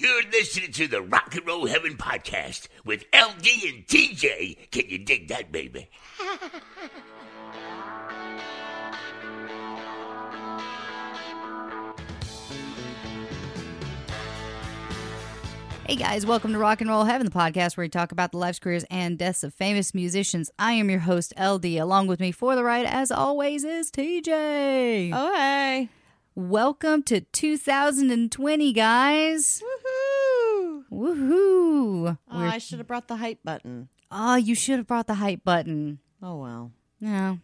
You're listening to the Rock and Roll Heaven podcast with LD and TJ. Can you dig that, baby? Hey guys, welcome to Rock and Roll Heaven, the podcast where we talk about the lives, careers, and deaths of famous musicians. I am your host, LD. Along with me for the ride, as always, is TJ. Oh, hey. Welcome to 2020, guys. Woohoo. Woohoo! Oh, I should have brought the hype button. Oh, you should have brought the hype button. Oh, well. No,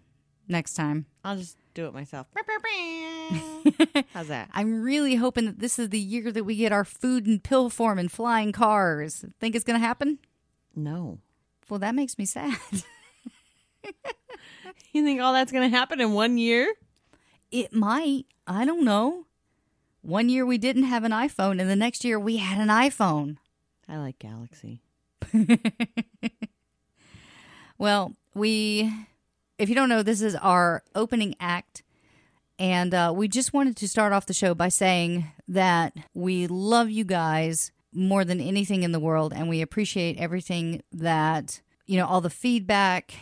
next time. I'll just do it myself. How's that? I'm really hoping that this is the year that we get our food in pill form and flying cars. Think it's going to happen? No. Well, that makes me sad. You think all that's going to happen in one year? It might. I don't know. One year we didn't have an iPhone, and the next year we had an iPhone. I like Galaxy. Well, we, if you don't know, this is our opening act. And uh, we just wanted to start off the show by saying that we love you guys more than anything in the world. And we appreciate everything that, you know, all the feedback,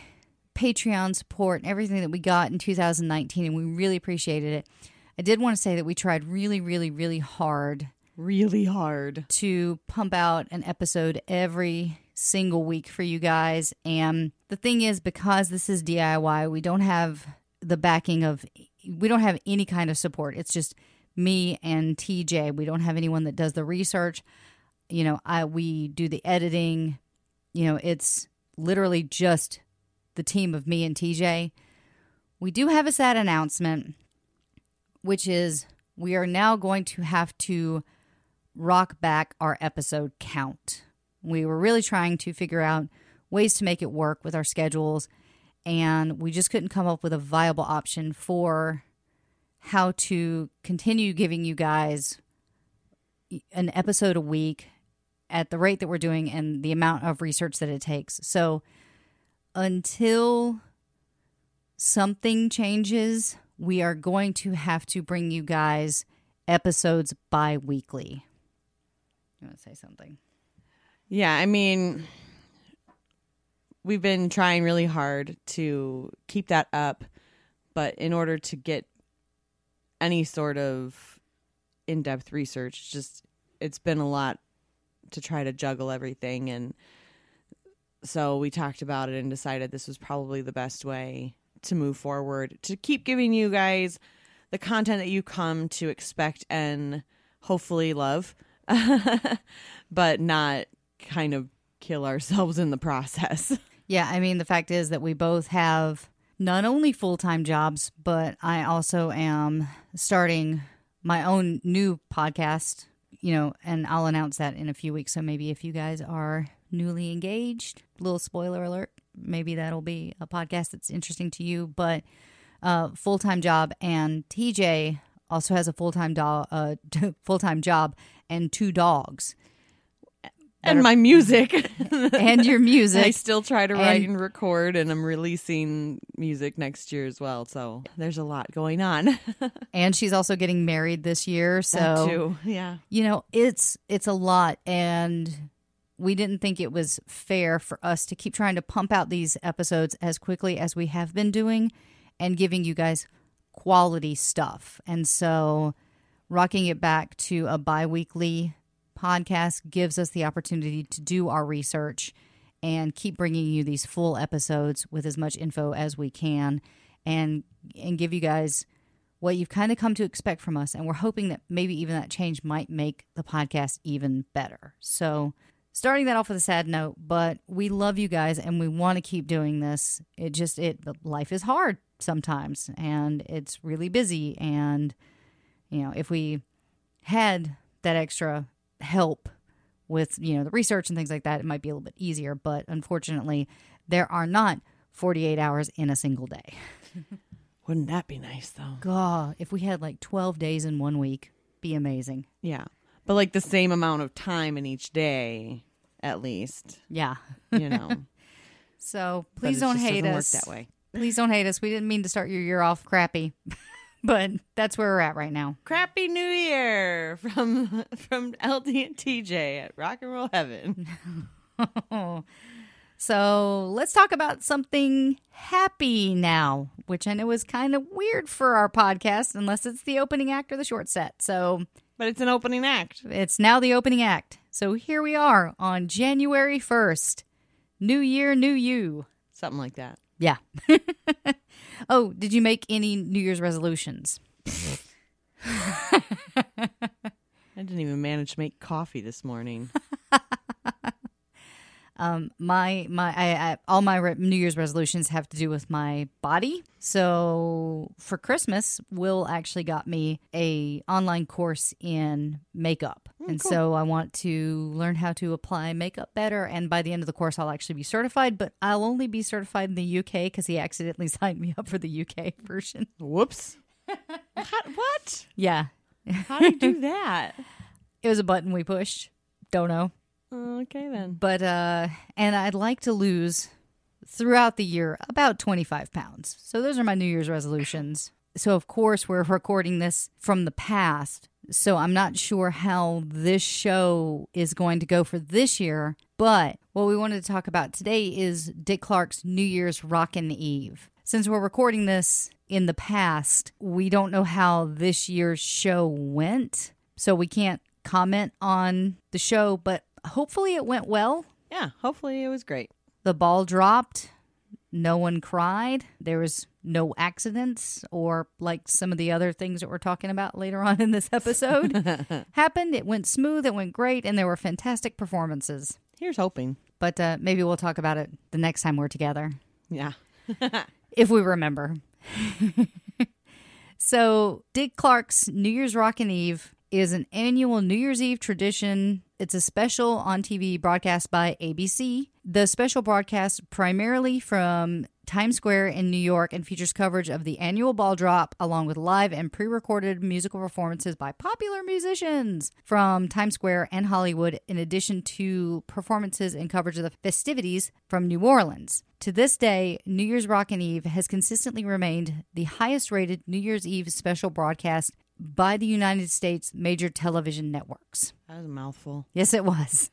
Patreon support, and everything that we got in 2019. And we really appreciated it. I did want to say that we tried really, really, really hard Really hard. to pump out an episode every single week for you guys. And the thing is, because this is DIY, we don't have the backing of, we don't have any kind of support. It's just me and TJ. We don't have anyone that does the research. You know, I we do the editing. You know, it's literally just the team of me and TJ. We do have a sad announcement, which is we are now going to have to rock back our episode count. We were really trying to figure out ways to make it work with our schedules, and we just couldn't come up with a viable option for how to continue giving you guys an episode a week at the rate that we're doing and the amount of research that it takes. So until something changes, we are going to have to bring you guys episodes bi weekly. You want to say something? Yeah, I mean, we've been trying really hard to keep that up, but in order to get any sort of in-depth research, just it's been a lot to try to juggle everything and so we talked about it and decided this was probably the best way to move forward to keep giving you guys the content that you come to expect and hopefully love but not kind of kill ourselves in the process. Yeah, I mean, the fact is that we both have not only full time jobs, but I also am starting my own new podcast, you know, and I'll announce that in a few weeks. So maybe if you guys are newly engaged, little spoiler alert, maybe that'll be a podcast that's interesting to you. But uh, full time job, and TJ also has a full time do- uh, full time job and two dogs and my music. and your music. I still try to write And- and record, and I'm releasing music next year as well. So there's a lot going on. and she's also getting married this year. So. Yeah. you know it's it's a lot and we didn't think it was fair for us to keep trying to pump out these episodes as quickly as we have been doing and giving you guys quality stuff and so rocking it back to a bi-weekly podcast gives us the opportunity to do our research and keep bringing you these full episodes with as much info as we can and and give you guys what you've kind of come to expect from us. And we're hoping that maybe even that change might make the podcast even better. So, starting that off with a sad note, but we love you guys and we want to keep doing this. It just, it, life is hard sometimes and it's really busy. And, you know, if we had that extra help with, you know, the research and things like that, it might be a little bit easier. But unfortunately, there are not 48 hours in a single day. Wouldn't that be nice though? God, if we had like 12 days in one week, be amazing. Yeah. But like the same amount of time in each day, at least, Yeah. you know. So please don't hate doesn't us. Work that way. Please don't hate us. We didn't mean to start your year off crappy. but that's where we're at right now. Crappy New Year from from LD and TJ at Rock and Roll Heaven. So let's talk about something happy now, which I know is kind of weird for our podcast, unless it's the opening act or the short set. So But it's an opening act. it's now the opening act. So here we are on January 1st. New year, new you. Something like that. Yeah. oh, did you make any New Year's resolutions? I didn't even manage to make coffee this morning. Um, my my I, I all my re- New Year's resolutions have to do with my body. So for Christmas, Will actually got me a online course in makeup, and so I want to learn how to apply makeup better. And by the end of the course, I'll actually be certified. But I'll only be certified in the UK because he accidentally signed me up for the UK version. Whoops. How, what? Yeah, How do you do that? it was a button we pushed. Don't know. Okay then. but uh and i'd like to lose throughout the year about 25 pounds. So those are my new year's resolutions. So of course we're recording this from the past. So i'm not sure how this show is going to go for this year. But what we wanted to talk about today is dick clark's new year's rockin' eve. Since we're recording this in the past we don't know how this year's show went. So we can't comment on the show but hopefully it went well Yeah, hopefully it was great. the ball dropped. No one cried. There was no accidents or like some of the other things that we're talking about later on in this episode happened. It went smooth. It went great. And there were fantastic performances. Here's hoping. But uh, maybe we'll talk about it the next time we're together Yeah. if we remember. so, Dick Clark's New Year's Rockin' Eve is an annual New Year's Eve tradition. It's a special on TV broadcast by ABC. The special broadcast primarily from Times Square in New York and features coverage of the annual ball drop along with live and pre-recorded musical performances by popular musicians from Times Square and Hollywood in addition to performances and coverage of the festivities from New Orleans. To this day, New Year's Rockin' Eve has consistently remained the highest rated New Year's Eve special broadcast by the United States major television networks. That was a mouthful. Yes, it was.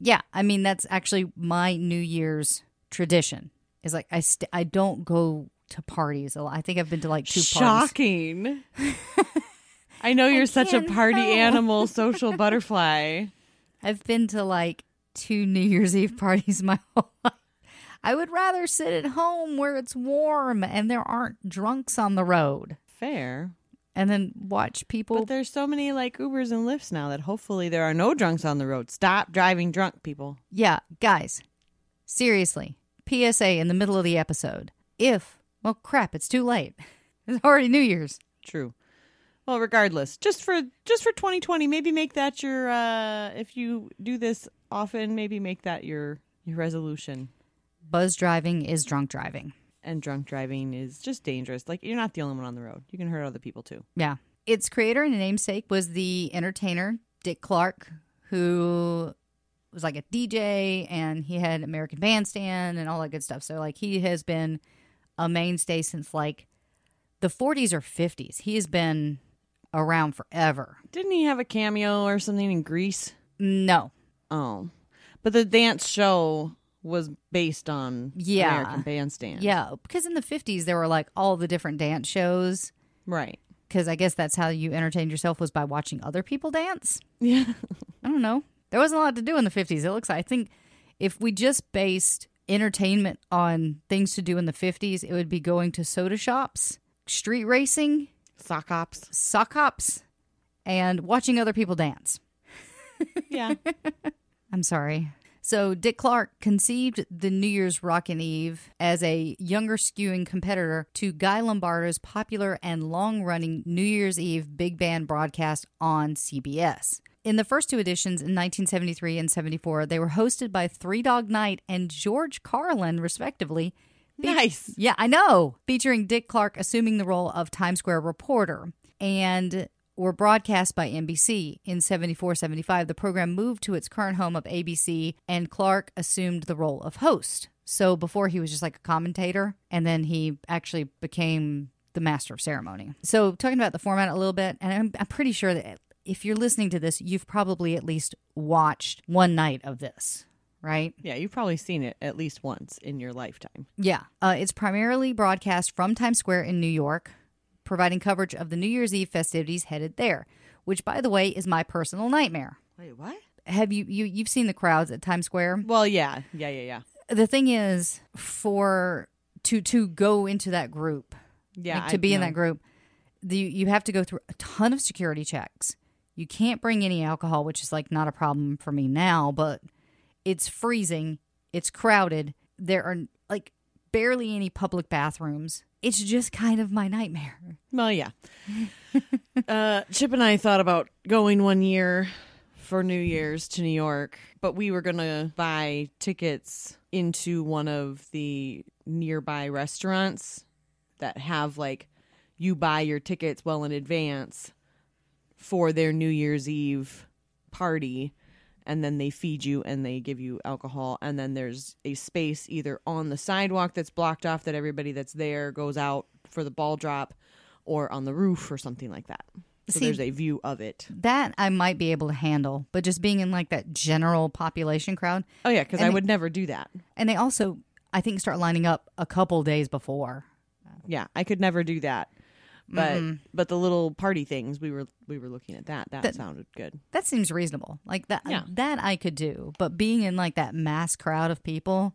Yeah, I mean that's actually my New Year's tradition. Is like I st- I don't go to parties. I think I've been to like two parties. Shocking. I know you're such a party help. animal, social butterfly. I've been to like two New Year's Eve parties my whole life. I would rather sit at home where it's warm and there aren't drunks on the road Fair. And then watch people. But there's so many like Ubers and Lyfts now that hopefully there are no drunks on the road. Stop driving drunk, people. Yeah, guys, seriously, PSA in the middle of the episode. If, well, crap, it's too late. It's already New Year's. True. Well, regardless, just for just for 2020, maybe make that your uh if you do this often, maybe make that your your resolution. Buzz driving is drunk driving. And drunk driving is just dangerous. Like you're not the only one on the road. You can hurt other people too. Yeah. Its creator and namesake was the entertainer Dick Clark, who was like a DJ and he had American Bandstand and all that good stuff. So, like, he has been a mainstay since like the 40s or 50s. He has been around forever. Didn't he have a cameo or something in Grease? No. Oh. But the dance show was based on Yeah. American Bandstand. Yeah. Because in the 50s, there were like all the different dance shows. Right. Because I guess that's how you entertained yourself was by watching other people dance. Yeah. I don't know. There wasn't a lot to do in the 50s. It looks like. I think if we just based entertainment on things to do in the 50s, it would be going to soda shops, street racing, Sock ops. sock hops, and watching other people dance. Yeah. I'm sorry. So, Dick Clark conceived the New Year's Rockin' Eve as a younger skewing competitor to Guy Lombardo's popular and long running New Year's Eve big band broadcast on CBS. In the first two editions in 1973 and 74, they were hosted by Three Dog Night and George Carlin, respectively. nice. Yeah, I know. Featuring Dick Clark assuming the role of Times Square reporter. And were broadcast by NBC. In 74 75, the program moved to its current home of ABC, and Clark assumed the role of host. So before he was just like a commentator, and then he actually became the master of ceremony. So, talking about the format a little bit, and I'm, I'm pretty sure that if you're listening to this, you've probably at least watched one night of this, right? Yeah, you've probably seen it at least once in your lifetime. Yeah. Uh, it's primarily broadcast from Times Square in New York, providing coverage of the New Year's Eve festivities headed there, which, by the way, is my personal nightmare. Wait, what? Have you, you you've seen the crowds at Times Square? Well, yeah, yeah, yeah, yeah. The thing is, for to to go into that group, Yeah, like, to I be in that group, the, you have to go through a ton of security checks. You can't bring any alcohol, which is like not a problem for me now, but it's freezing, it's crowded. There are like barely any public bathrooms. It's just kind of my nightmare. Well, yeah. uh, Chip and I thought about going one year for New Year's to New York, but we were going to buy tickets into one of the nearby restaurants that have like you buy your tickets well in advance for their New Year's Eve party and then they feed you and they give you alcohol and then there's a space either on the sidewalk that's blocked off that everybody that's there goes out for the ball drop or on the roof or something like that so See- there's a view of it That I might be able to handle, but just being in like that general population crowd. oh yeah because i it- would never do that And they also, I think, start lining up a couple days before. yeah i could never do that but but the little party things we were we were looking at that that, That- sounded good That seems reasonable. Like that, Yeah. that I could do. But being in like that mass crowd of people,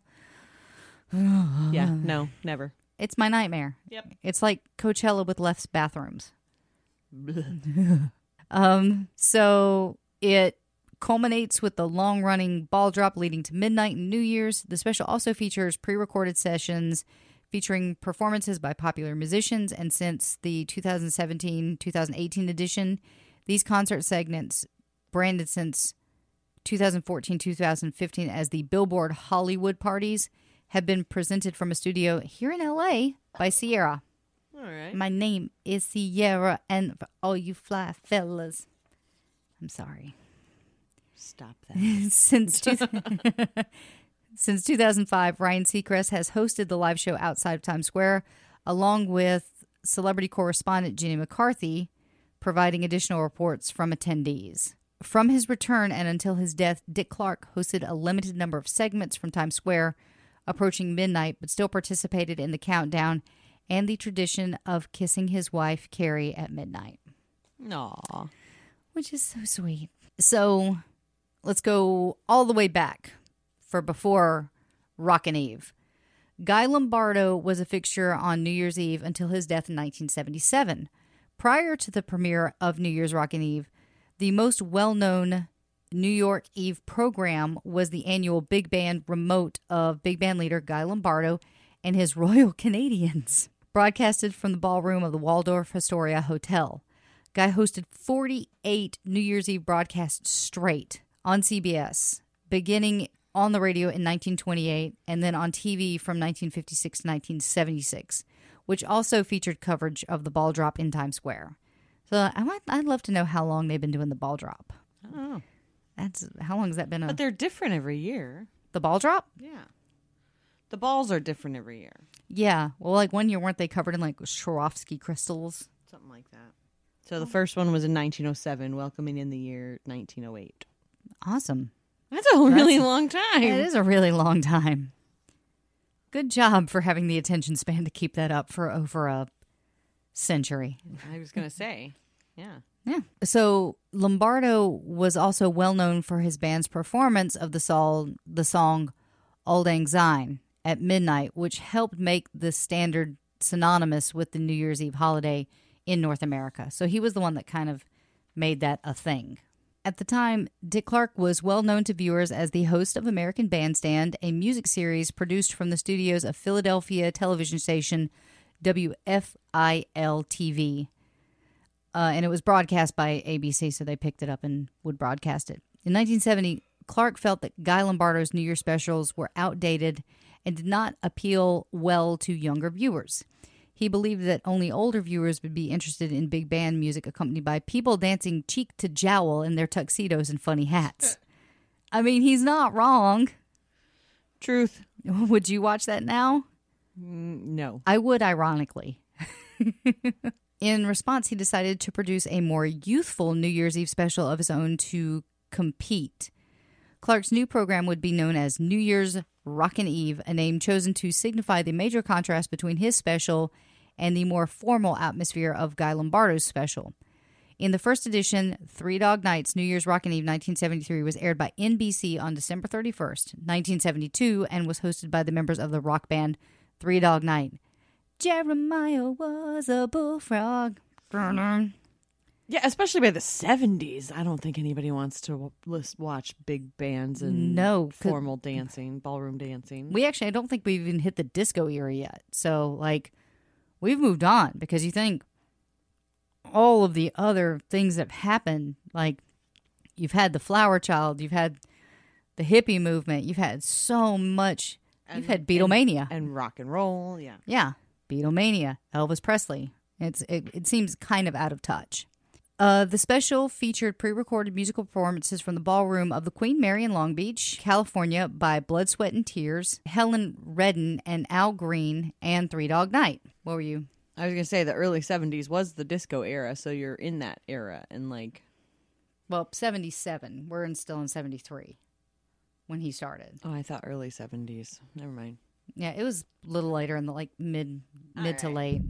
yeah no never it's my nightmare. Yep. It's like Coachella with less bathrooms. Um, so it culminates with the long running ball drop leading to midnight and New Year's. The special also features pre recorded sessions featuring performances by popular musicians. And since the 2017 2018 edition, these concert segments, branded since 2014 2015 as the Billboard Hollywood parties, have been presented from a studio here in LA by Ciara. all right My name is Ciara, and for all you fly fellas, I'm sorry. stop that since two- since 2005, Ryan Seacrest has hosted the live show outside of Times Square, along with celebrity correspondent Jenny McCarthy, providing additional reports from attendees. From his return and until his death, Dick Clark hosted a limited number of segments from Times Square, approaching midnight, but still participated in the countdown and the tradition of kissing his wife Kari at midnight no which is so sweet. So let's go all the way back for before Rockin' Eve. Guy Lombardo was a fixture on New Year's Eve until his death in 1977. Prior to the premiere of New Year's Rockin' Eve, the most well known New York Eve program was the annual Big Band remote of Big Band leader Guy Lombardo and his Royal Canadians, broadcasted from the ballroom of the Waldorf Astoria Hotel. Guy hosted 48 New Year's Eve broadcasts straight on CBS, beginning on the radio in 1928 and then on TV from 1956 to 1976, which also featured coverage of the ball drop in Times Square. So I might, I'd love to know how long they've been doing the ball drop. i That's how long has that been? A, but they're different every year the ball drop? yeah the balls are different every year Yeah. Well, like one year weren't they covered in like Swarovski crystals? Something like that. So the first one was in 1907, welcoming in the year 1908. Awesome. That's a really long time. It is a really long time. Good job for having the attention span to keep that up for over a century. I was going to say. Yeah. Yeah. So Lombardo was also well known for his band's performance of the song, the song "Auld Lang Syne" at midnight, which helped make the standard synonymous with the New Year's Eve holiday in North America. So he was the one that kind of made that a thing. At the time, Dick Clark was well known to viewers as the host of American Bandstand, a music series produced from the studios of Philadelphia television station WFIL TV uh, and it was broadcast by ABC, so they picked it up and would broadcast it. In 1970, Clark felt that Guy Lombardo's New Year specials were outdated and did not appeal well to younger viewers. He believed that only older viewers would be interested in big band music accompanied by people dancing cheek to jowl in their tuxedos and funny hats. I mean, he's not wrong. Truth. Would you watch that now? Mm, no. I would, ironically. In response, he decided to produce a more youthful New Year's Eve special of his own to compete. Clark's new program would be known as New Year's Rockin' Eve, a name chosen to signify the major contrast between his special and the more formal atmosphere of Guy Lombardo's special. In the first edition, Three Dog Nights New Year's Rockin' Eve 1973 was aired by NBC on December 31st, 1972, and was hosted by the members of the rock band Three Dog Night. Jeremiah was a bullfrog. Yeah, especially by the seventies. I don't think anybody wants to list, watch big bands and no formal dancing, ballroom dancing. We actually, I don't think we've even hit the disco era yet. So, like, we've moved on because you think all of the other things that have happened, like, you've had the flower child, you've had the hippie movement, you've had so much, you've had Beatlemania. and rock and roll. Yeah, yeah, Beatlemania, Elvis Presley. It's it, it seems kind of out of touch. Uh, the special featured pre-recorded musical performances from the ballroom of the Queen Mary in Long Beach, California, by Blood, Sweat, and Tears, Helen Redden, and Al Green, and Three Dog Night. What were you? I was gonna say the early seventies was the disco era, so you're in that era, and like, Well, seventy-seven. We're in, still in seventy-three when he started. oh, I thought early seventies. Never mind. Yeah, it was a little later in the like mid mid to right. late.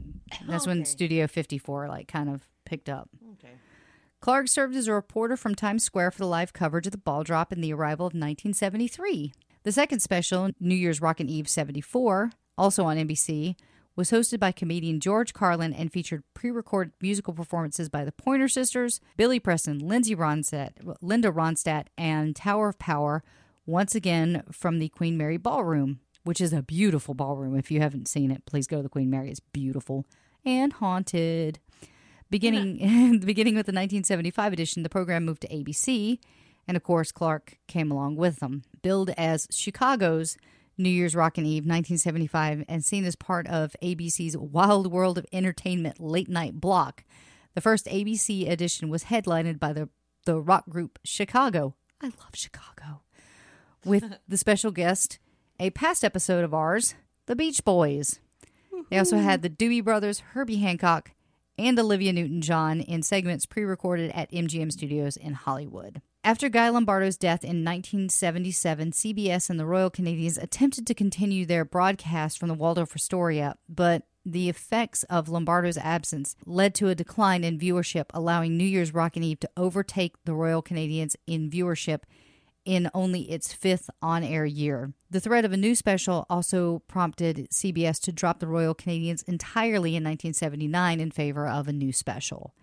That's when Studio 54 like kind of picked up. Okay. Clark served as a reporter from Times Square for the live coverage of the ball drop and the arrival of 1973. The second special, New Year's Rockin' Eve 74, also on NBC, was hosted by comedian George Carlin and featured pre-recorded musical performances by the Pointer Sisters, Billy Preston, Lindsay Ronstadt, Linda Ronstadt, and Tower of Power, once again from the Queen Mary Ballroom, which is a beautiful ballroom. If you haven't seen it, please go to the Queen Mary. It's beautiful and haunted. Beginning beginning with the 1975 edition, the program moved to ABC, and of course Clark came along with them. Billed as Chicago's New Year's Rockin' Eve 1975 and seen as part of ABC's Wild World of Entertainment late night block. The first ABC edition was headlined by the the rock group Chicago. I love Chicago. With the special guest, a past episode of ours, the Beach Boys. They also had the Doobie Brothers, Herbie Hancock, and Olivia Newton John in segments pre recorded at MGM Studios in Hollywood. After Guy Lombardo's death in 1977, CBS and the Royal Canadians attempted to continue their broadcast from the Waldorf Astoria, but the effects of Lombardo's absence led to a decline in viewership, allowing New Year's Rockin' Eve to overtake the Royal Canadians in viewership in only its fifth on air year. The threat of a new special also prompted CBS to drop the Royal Canadians entirely in 1979 in favor of a new special.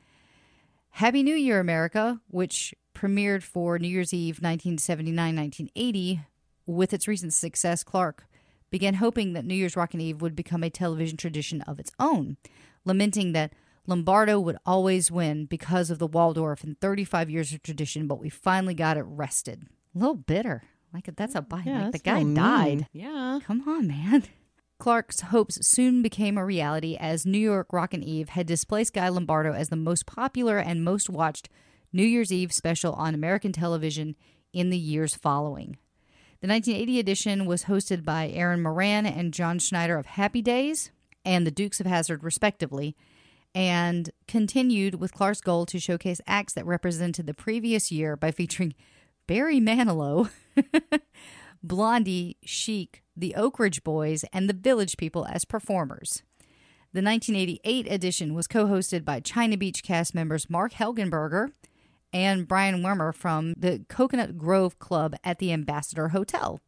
Happy New Year, America, which premiered for New Year's Eve 1979 1980, with its recent success, Clark began hoping that New Year's Rockin' Eve would become a television tradition of its own, lamenting that Lombardo would always win because of the Waldorf and 35 years of tradition, but we finally got it rested. A little bitter. Like that's a bite. Yeah, like the guy died. Yeah. Come on, man. Clark's hopes soon became a reality as New York Rockin' Eve had displaced Guy Lombardo as the most popular and most watched New Year's Eve special on American television in the years following. The 1980 edition was hosted by Erin Moran and John Schneider of Happy Days and the Dukes of Hazzard, respectively, and continued with Clark's goal to showcase acts that represented the previous year by featuring Barry Manilow, Blondie, Chic, the Oak Ridge Boys, and the Village People as performers. The 1988 edition was co hosted by China Beach cast members Marg Helgenberger and Brian Wimmer from the Coconut Grove Club at the Ambassador Hotel.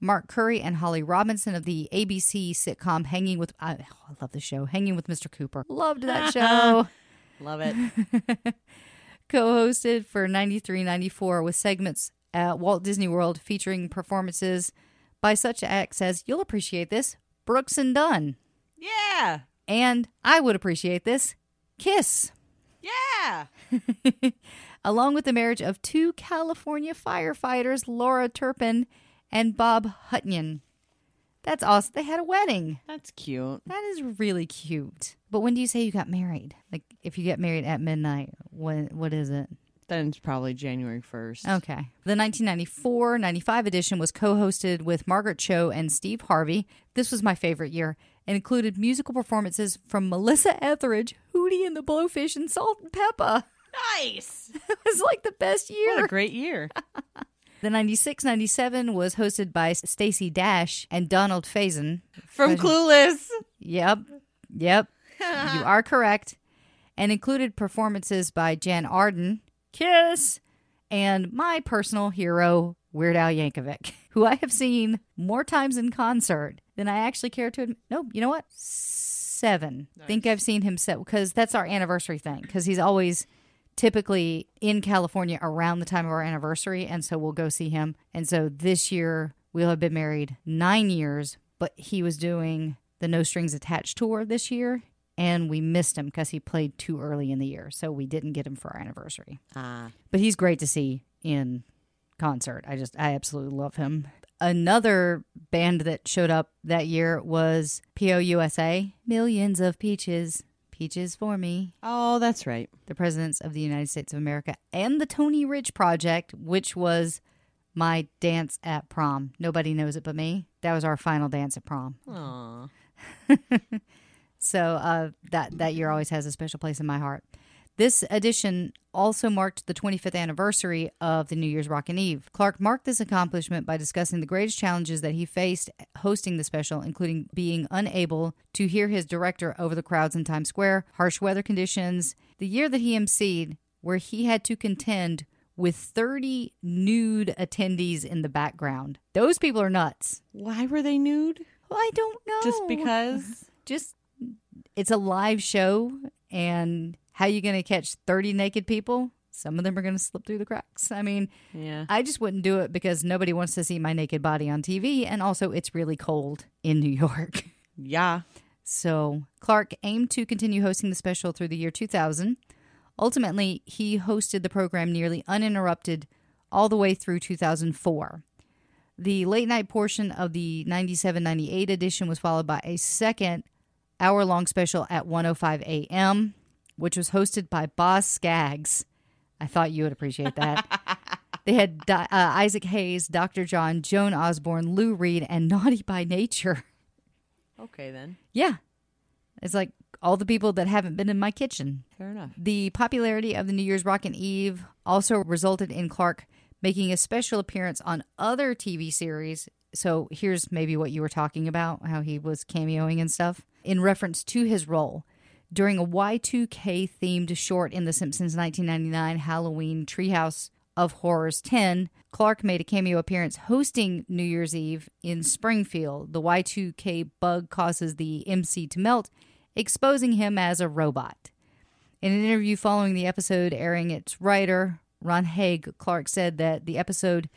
Mark Curry and Holly Robinson of the ABC sitcom Hanging with I, oh, I love the show Hanging with Mr. Cooper. Loved that show. Love it. co-hosted for 93-94 with segments at Walt Disney World featuring performances by such acts as You'll Appreciate This, Brooks and Dunn, yeah. and I Would Appreciate This, Kiss. Yeah. along with the marriage of two California firefighters, Laura Turpin and Bob Hutnian. That's awesome. They had a wedding. That's cute. That is really cute. But when do you say you got married? Like if you get married at midnight, what what is it? Then it's probably January 1st. Okay. The 1994 95 edition was co hosted with Margaret Cho and Steve Harvey. This was my favorite year. and included musical performances from Melissa Etheridge, Hootie and the Blowfish, and Salt and Pepa. Nice. It was like the best year. What a great year. The 96 97 was hosted by Stacey Dash and Donald Faison. From Clueless. Yep. Yep. you are correct. And included performances by Jann Arden, Kiss, and my personal hero, Weird Al Yankovic, who I have seen more times in concert than I actually care to admit. No, you know what? Seven. think I've seen him set because that's our anniversary thing because he's always typically in California around the time of our anniversary. And so we'll go see him. And so this year we'll have been married nine years, but he was doing the No Strings Attached tour this year. And we missed him because he played too early in the year. So we didn't get him for our anniversary. Ah. But he's great to see in concert. I just, I absolutely love him. Another band that showed up that year was POUSA Millions of Peaches. Peaches for me Oh, that's right. the presidents of the United States of America, and the Tony Rich Project, which was my dance at prom. Nobody knows it but me. That was our final dance at prom. Aw. So uh, that that year always has a special place in my heart. This edition also marked the 25th anniversary of the New Year's Rockin' Eve. Clark marked this accomplishment by discussing the greatest challenges that he faced hosting the special, including being unable to hear his director over the crowds in Times Square, harsh weather conditions, the year that he emceed, where he had to contend with 30 nude attendees in the background. Those people are nuts. Why were they nude? Well, I don't know. Just because? just it's a live show and how you going to catch 30 naked people some of them are going to slip through the cracks i mean Yeah. i just wouldn't do it because nobody wants to see my naked body on tv and also it's really cold in new york Yeah. so clark aimed to continue hosting the special through the year 2000 ultimately he hosted the program nearly uninterrupted all the way through 2004 the late night portion of the 97 98 edition was followed by a second hour long special at 105 a.m., which was hosted by Boz Scaggs. I thought you would appreciate that. they had uh, Isaac Hayes, Dr. John, Joan Osborne, Lou Reed, and Naughty by Nature. Okay, then. Yeah. It's like all the people that haven't been in my kitchen. Fair enough. The popularity of the New Year's Rockin' Eve also resulted in Clark making a special appearance on other TV series. So here's maybe what you were talking about, how he was cameoing and stuff, in reference to his role. During a Y2K themed short in The Simpsons 1999 Halloween Treehouse of Horrors 10, Clark made a cameo appearance hosting New Year's Eve in Springfield. The Y2K bug causes the MC to melt, exposing him as a robot. In an interview following the episode airing its writer, Ron Hauge, Clark said that the episode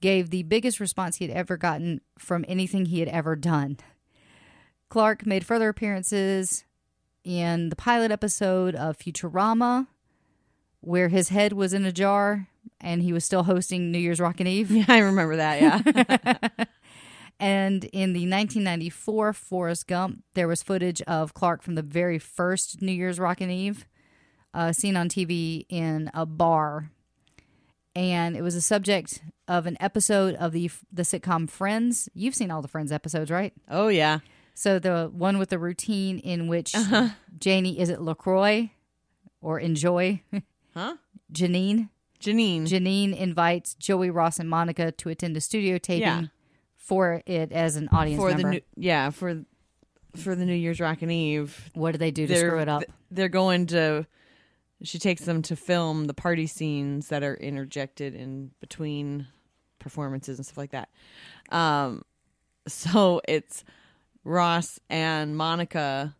gave the biggest response he had ever gotten from anything he had ever done. Clark made further appearances in the pilot episode of Futurama, where his head was in a jar and he was still hosting New Year's Rockin' Eve. Yeah, I remember that. Yeah. And in the 1994 Forrest Gump, there was footage of Clark from the very first New Year's Rockin' Eve, uh, seen on TV in a bar. And it was a subject of an episode of the the sitcom Friends. You've seen all the Friends episodes, right? oh yeah. So the one with the routine in which Janie is it Lacroix or Enjoy Huh? Janine. Janine. Janine invites Joey Ross and Monica to attend a studio taping Yeah. for it as an audience for member. the new yeah for for the New Year's Rockin' Eve. What do they do to screw it up? they're going to. She takes them to film the party scenes that are interjected in between performances and stuff like that. Um, so it's Ross and Monica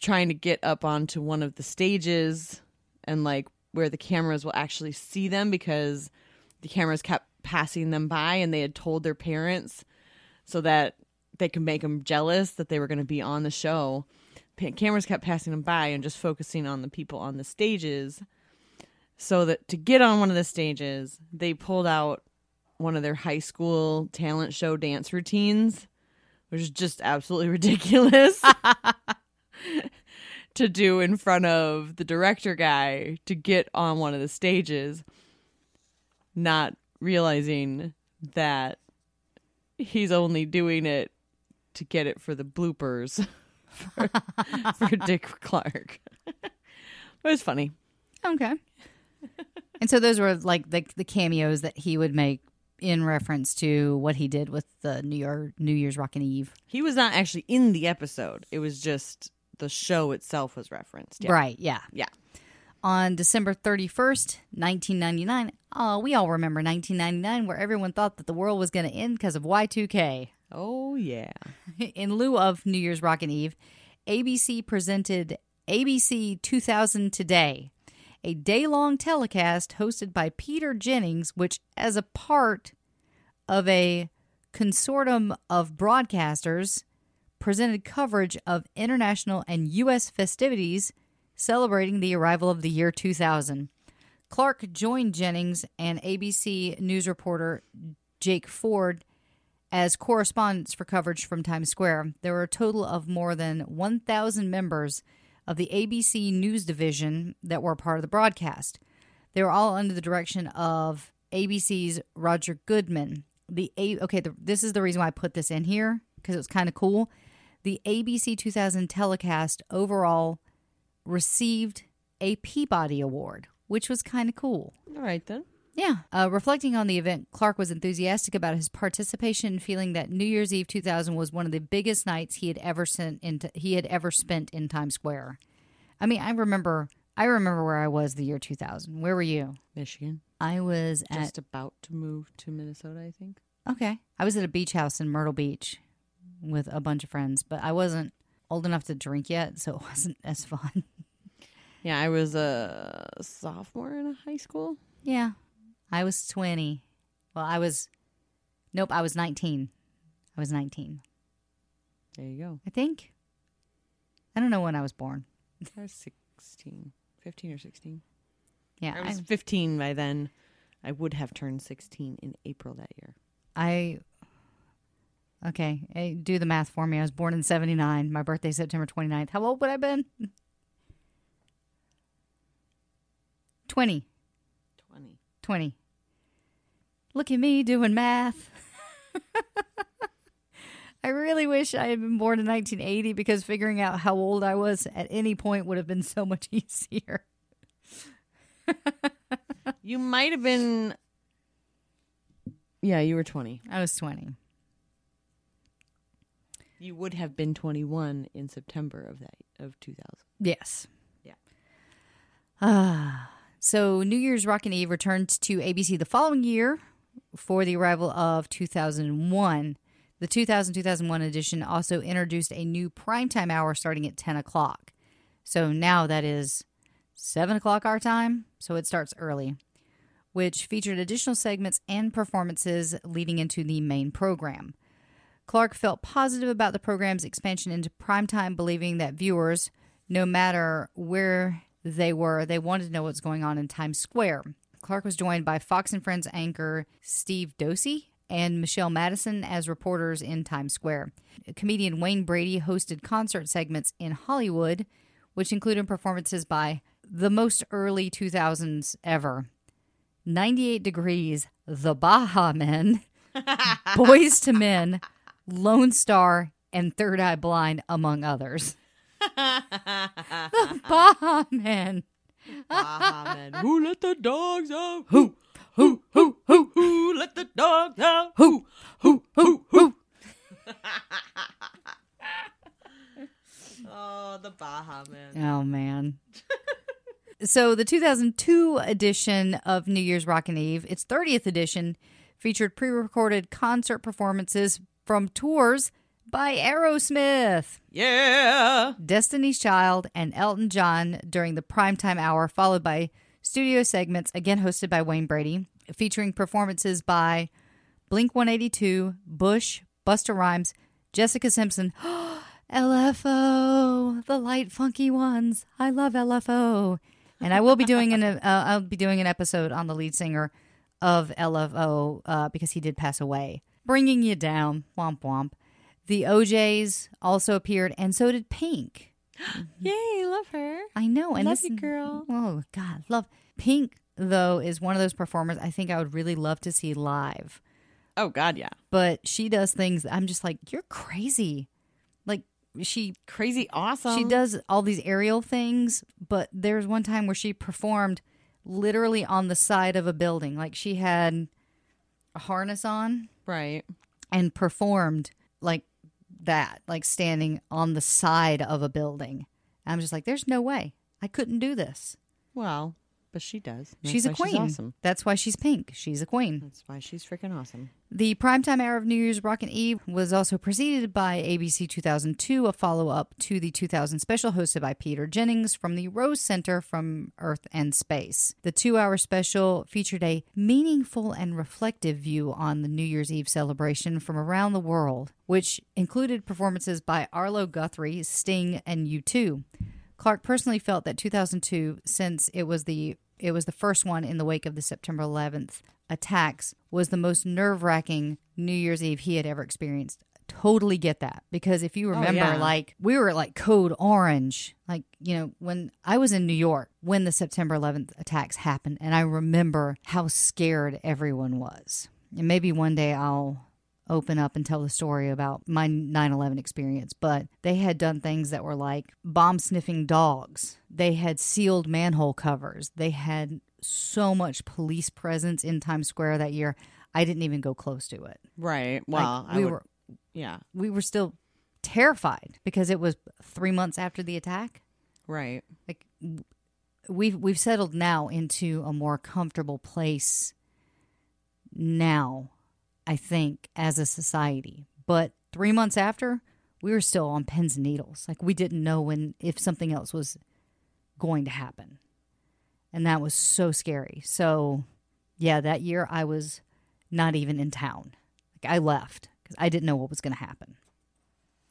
trying to get up onto one of the stages and like where the cameras will actually see them because the cameras kept passing them by and they had told their parents so that they could make them jealous that they were going to be on the show. Pa- cameras kept passing them by and just focusing on the people on the stages. So that to get on one of the stages, they pulled out one of their high school talent show dance routines, which is just absolutely ridiculous to do in front of the director guy to get on one of the stages, not realizing that he's only doing it to get it for the bloopers for, for Dick Clark. it was funny. Okay. and so those were like the the cameos that he would make in reference to what he did with the New Year New Year's Rockin' Eve. He was not actually in the episode. It was just the show itself was referenced. Yeah. Right, yeah. Yeah. On December 31st, 1999, oh, uh, we all remember 1999 where everyone thought that the world was going to end because of Y2K. Oh yeah. in lieu of New Year's Rockin' Eve, ABC presented ABC 2000 Today, a day long telecast hosted by Peter Jennings, which, as a part of a consortium of broadcasters, presented coverage of international and U.S. festivities celebrating the arrival of the year 2000. Clark joined Jennings and ABC News reporter Jake Ford as correspondents for coverage from Times Square. There were a total of more than 1,000 members of the ABC News Division that were part of the broadcast. They were all under the direction of ABC's Roger Goodman. The A- okay, the, this is the reason why I put this in here because it was kind of cool. The ABC 2000 telecast overall received a Peabody Award, which was kind of cool. All right then. Yeah. Uh, reflecting on the event, Clark was enthusiastic about his participation, feeling that New Year's Eve 2000 was one of the biggest nights he had ever sent into, he had ever spent in Times Square. I mean, I remember I remember where I was the year 2000. Where were you? Michigan. I was at Just about to move to Minnesota, I think. Okay. I was at a beach house in Myrtle Beach with a bunch of friends, but I wasn't old enough to drink yet, so it wasn't as fun. Yeah, I was a sophomore in high school. yeah. I was 20. Well, I was Nope, I was 19. I was 19. There you go. I think. I don't know when I was born. I was 16, 15 or 16. Yeah, I was I, 15 by then. I would have turned 16 in April that year. I Okay, hey, do the math for me. I was born in 79. My birthday September 29th. How old would I have been? 20. 20. 20. Look at me doing math. I really wish I had been born in 1980 because figuring out how old I was at any point would have been so much easier. You might have been. Yeah, you were 20. I was 20. You would have been 21 in September of that of 2000. Yes. Yeah. Ah. so New Year's Rockin' Eve returned to ABC the following year for the arrival of 2001. The 2000 2001 edition also introduced a new primetime hour starting at 10 o'clock. So now that is 7 o'clock our time, so it starts early, which featured additional segments and performances leading into the main program. Clark felt positive about the program's expansion into primetime, believing that viewers, no matter where they were, they wanted to know what's going on in Times Square. Clark was joined by Fox and Friends anchor Steve Doocy and Michelle Madison as reporters in Times Square. Comedian Wayne Brady hosted concert segments in Hollywood, which included performances by the most early 2000s ever 98 Degrees, The Baha Men, Boyz II Men, Lone Star, and Third Eye Blind, among others. the Baha Men. Who let the dogs out? Who, who, who, who, Who let the dogs out? who, who, who, who. Oh, the Baja Man. Oh man. so the 2002 edition of New Year's Rockin' Eve, its 30th edition, featured pre-recorded concert performances from tours by Aerosmith, Yeah. Destiny's Child, and Elton John during the primetime hour, followed by studio segments again hosted by Wayne Brady, featuring performances by Blink 182, Bush, Busta Rhymes, Jessica Simpson, LFO, the light funky ones. I love LFO. And I will be doing an uh, I'll be doing an episode on the lead singer of LFO uh, because he did pass away. Bringing you down, womp womp. The OJ's also appeared, and so did Pink. Yay, love her. I know, and Love this you, girl. Oh God, love Pink. Though is one of those performers I think I would really love to see live. Oh God, yeah. but she does things I'm just like, you're crazy. Like she Crazy awesome. she does all these aerial things, but there's one time where she performed literally on the side of a building. Like she had a harness on right. and performed like that, like standing on the side of a building. I'm just like, there's no way. I couldn't do this. Well, but she does. That's she's a queen. awesome. That's why she's pink. She's a queen. That's why she's freaking awesome. The primetime hour of New Year's Rockin' Eve was also preceded by ABC 2002, a follow up to the 2000 special hosted by Peter Jennings from the Rose Center from Earth and Space. The two hour special featured a meaningful and reflective view on the New Year's Eve celebration from around the world, which included performances by Arlo Guthrie, Sting, and U2. Clark personally felt that 2002, since it was the it was the first one in the wake of the September 11th attacks, was the most nerve-wracking New Year's Eve he had ever experienced. Totally get that because if you oh, remember, yeah. like we were like code orange, like you know when I was in New York when the September 11th attacks happened, and I remember how scared everyone was. And maybe one day I'll open up and tell the story about my 9-11 experience but they had done things that were like bomb sniffing dogs they had sealed manhole covers they had so much police presence in times square that year i didn't even go close to it Right. Like, Well, I we would- were Yeah. we were still terrified because it was three months after the attack Right. like we've we've settled now into a more comfortable place now i think as a society but 3 months after we were still on pins and needles like we didn't know when if something else was going to happen and that was so scary so yeah that year i was not even in town like i left cuz i didn't know what was going to happen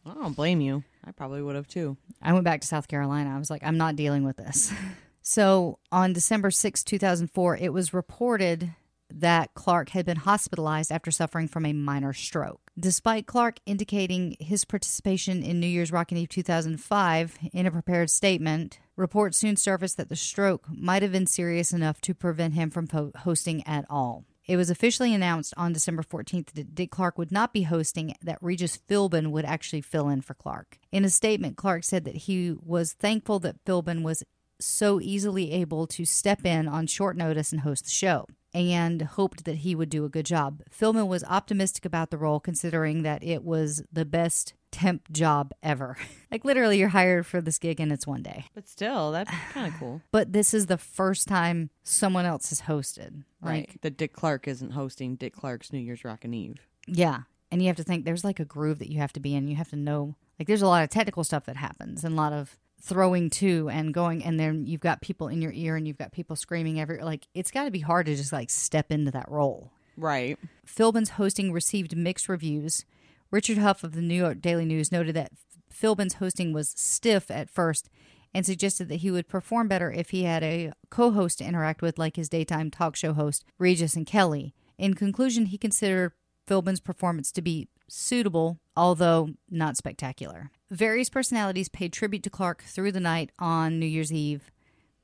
I don't blame you. I probably would have too. I went back to South Carolina. I was like, I'm not dealing with this. so on December 6, 2004, it was reported that Clark had been hospitalized after suffering from a minor stroke. Despite Clark indicating his participation in New Year's Rockin' Eve 2005 in a prepared statement, reports soon surfaced that the stroke might have been serious enough to prevent him from po- hosting at all. It was officially announced on December 14th that Dick Clark would not be hosting, that Regis Philbin would actually fill in for Clark. In a statement, Clark said that he was thankful that Philbin was so easily able to step in on short notice and host the show and hoped that he would do a good job. Philbin was optimistic about the role considering that it was the best temp job ever. like literally you're hired for this gig and it's one day. But still, that's kind of cool. But this is the first time someone else has hosted. Like Right. That Dick Clark isn't hosting Dick Clark's New Year's Rockin' Eve. Yeah. And you have to think there's like a groove that you have to be in. You have to know, like, there's a lot of technical stuff that happens and a lot of throwing to and going. And then you've got people in your ear and you've got people screaming every, like, it's got to be hard to just like step into that role. Right. Philbin's hosting received mixed reviews. Richard Huff of the New York Daily News noted that Philbin's hosting was stiff at first and suggested that he would perform better if he had a co host to interact with, like his daytime talk show host, Regis and Kelly. In conclusion, he considered Philbin's performance to be suitable, although not spectacular. Various personalities paid tribute to Clark through the night on New Year's Eve.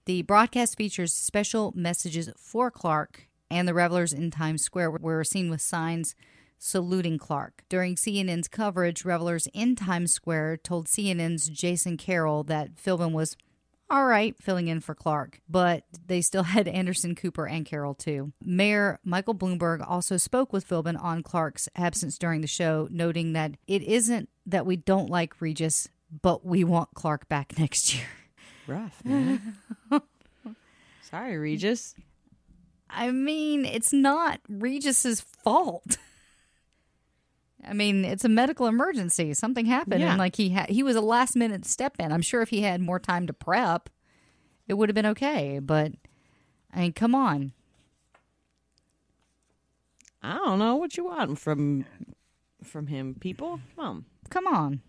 The broadcast features special messages for Clark and the revelers in Times Square were seen with signs saluting Clark. During CNN's coverage, revelers in Times Square told CNN's Jason Carroll that Philbin was all right filling in for Clark, but they still had Anderson Cooper and Carroll too. Mayor Michael Bloomberg also spoke with Philbin on Clark's absence during the show, noting that it isn't that we don't like Regis, but we want Clark back next year. Rough, man. Sorry, Regis. I mean, it's not Regis's fault. I mean, it's a medical emergency. Something happened, Yeah. and like he had, he was a last minute step in. I'm sure if he had more time to prep, it would have been okay. But I mean, come on. I don't know what you want from from him, people. Come on. Come on.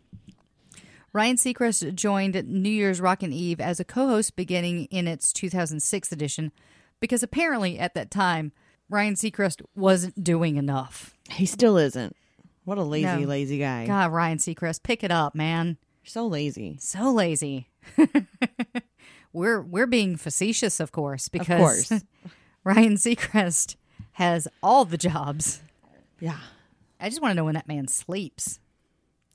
Ryan Seacrest joined New Year's Rockin' Eve as a co host beginning in its 2006 edition because apparently at that time, Ryan Seacrest wasn't doing enough. He still isn't. What a lazy, No. lazy guy. God, Ryan Seacrest, pick it up, man. You're So lazy. So lazy. we're we're being facetious, of course, because course. Ryan Seacrest has all the jobs. Yeah. I just want to know when that man sleeps.